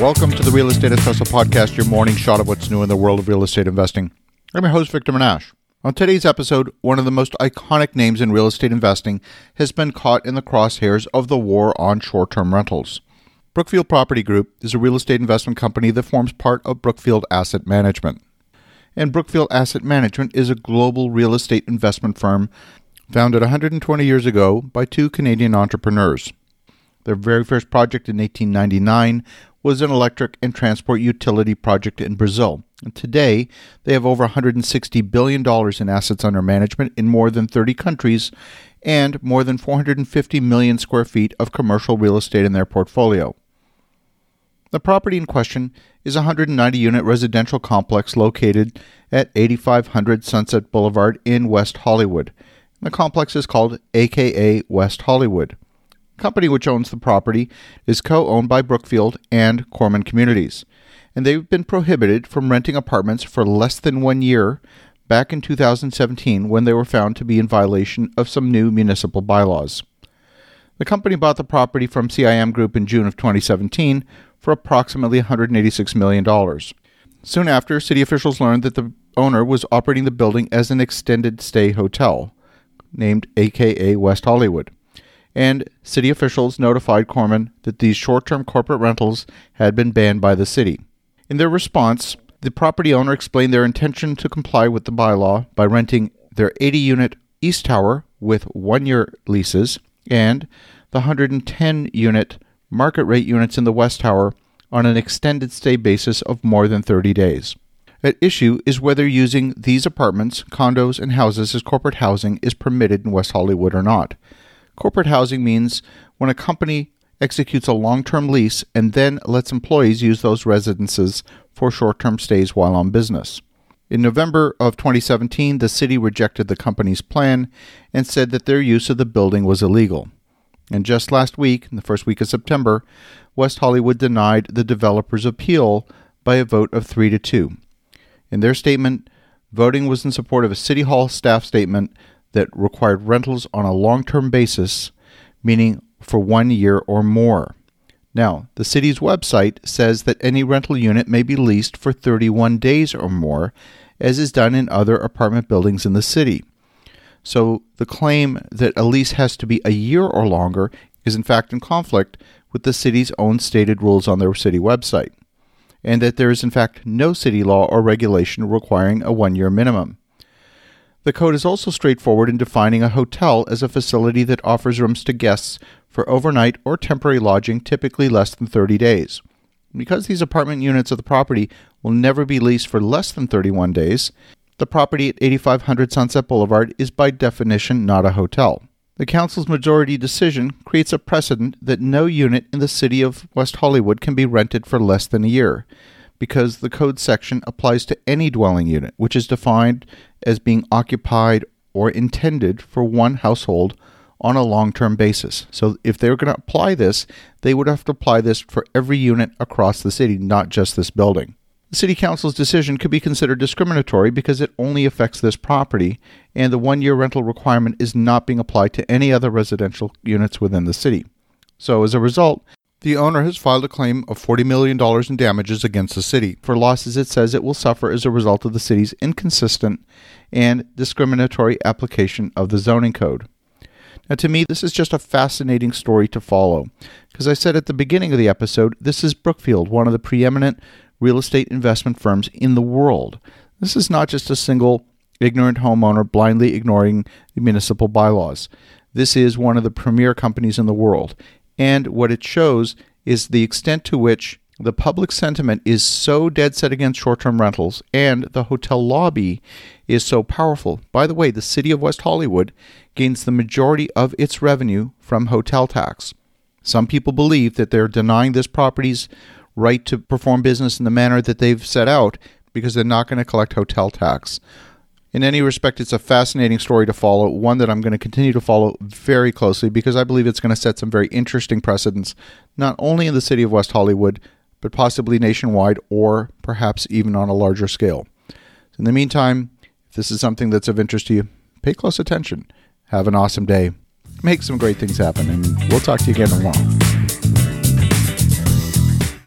Welcome to the Real Estate Espresso Podcast, your morning shot of what's new in the world of real estate investing. I'm your host, Victor Menasce. On today's episode, one of the most iconic names in real estate investing has been caught in the crosshairs of the war on short term rentals. Brookfield Property Group is a real estate investment company that forms part of Brookfield Asset Management. And Brookfield Asset Management is a global real estate investment firm founded 120 years ago by two Canadian entrepreneurs. Their very first project in 1899 was an electric and transport utility project in Brazil. And today, they have over $160 billion in assets under management in more than 30 countries and more than 450 million square feet of commercial real estate in their portfolio. The property in question is a 190 unit residential complex located at 8500 Sunset Boulevard in West Hollywood. The complex is called AKA West Hollywood company which owns the property is co owned by Brookfield and Korman Communities, and they've been prohibited from renting apartments for less than one year back in 2017 when they were found to be in violation of some new municipal bylaws. The company bought the property from CIM Group in June of 2017 for approximately $186 million. Soon after, city officials learned that the owner was operating the building as an extended stay hotel, named AKA West Hollywood and city officials notified Korman that these short term corporate rentals had been banned by the city. In their response, the property owner explained their intention to comply with the bylaw by renting their 80 unit East Tower with one year leases and the 110 unit market rate units in the West Tower on an extended stay basis of more than 30 days. At issue is whether using these apartments, condos, and houses as corporate housing is permitted in West Hollywood or not. Corporate housing means when a company executes a long term lease and then lets employees use those residences for short term stays while on business. In November of 2017, the city rejected the company's plan and said that their use of the building was illegal. And just last week, in the first week of September, West Hollywood denied the developer's appeal by a vote of 3 to 2. In their statement, voting was in support of a City Hall staff statement that required rentals on a long term basis, meaning for one year or more. Now, the city's website says that any rental unit may be leased for 31 days or more, as is done in other apartment buildings in the city. So, the claim that a lease has to be a year or longer is in fact in conflict with the city's own stated rules on their city website, and that there is in fact no city law or regulation requiring a one year minimum. The code is also straightforward in defining a hotel as a facility that offers rooms to guests for overnight or temporary lodging, typically less than 30 days. Because these apartment units of the property will never be leased for less than 31 days, the property at 8500 Sunset Boulevard is by definition not a hotel. The council's majority decision creates a precedent that no unit in the city of West Hollywood can be rented for less than a year because the code section applies to any dwelling unit, which is defined as being occupied or intended for one household on a long term basis. So if they're going to apply this, they would have to apply this for every unit across the city, not just this building. The City Council's decision could be considered discriminatory because it only affects this property, and the one year rental requirement is not being applied to any other residential units within the city. So, as a result, the owner has filed a claim of $40 million in damages against the city for losses it says it will suffer as a result of the city's inconsistent and discriminatory application of the zoning code. Now, to me, this is just a fascinating story to follow. Because I said at the beginning of the episode, this is Brookfield, one of the preeminent real estate investment firms in the world. This is not just a single ignorant homeowner blindly ignoring municipal bylaws. This is one of the premier companies in the world. And what it shows is the extent to which the public sentiment is so dead set against short term rentals and the hotel lobby is so powerful. By the way, the city of West Hollywood gains the majority of its revenue from hotel tax. Some people believe that they're denying this property's right to perform business in the manner that they've set out because they're not going to collect hotel tax. In any respect, it's a fascinating story to follow, one that I'm going to continue to follow very closely because I believe it's going to set some very interesting precedents, not only in the city of West Hollywood, but possibly nationwide or perhaps even on a larger scale. in the meantime, if this is something that's of interest to you, pay close attention. Have an awesome day. Make some great things happen, and we'll talk to you again tomorrow.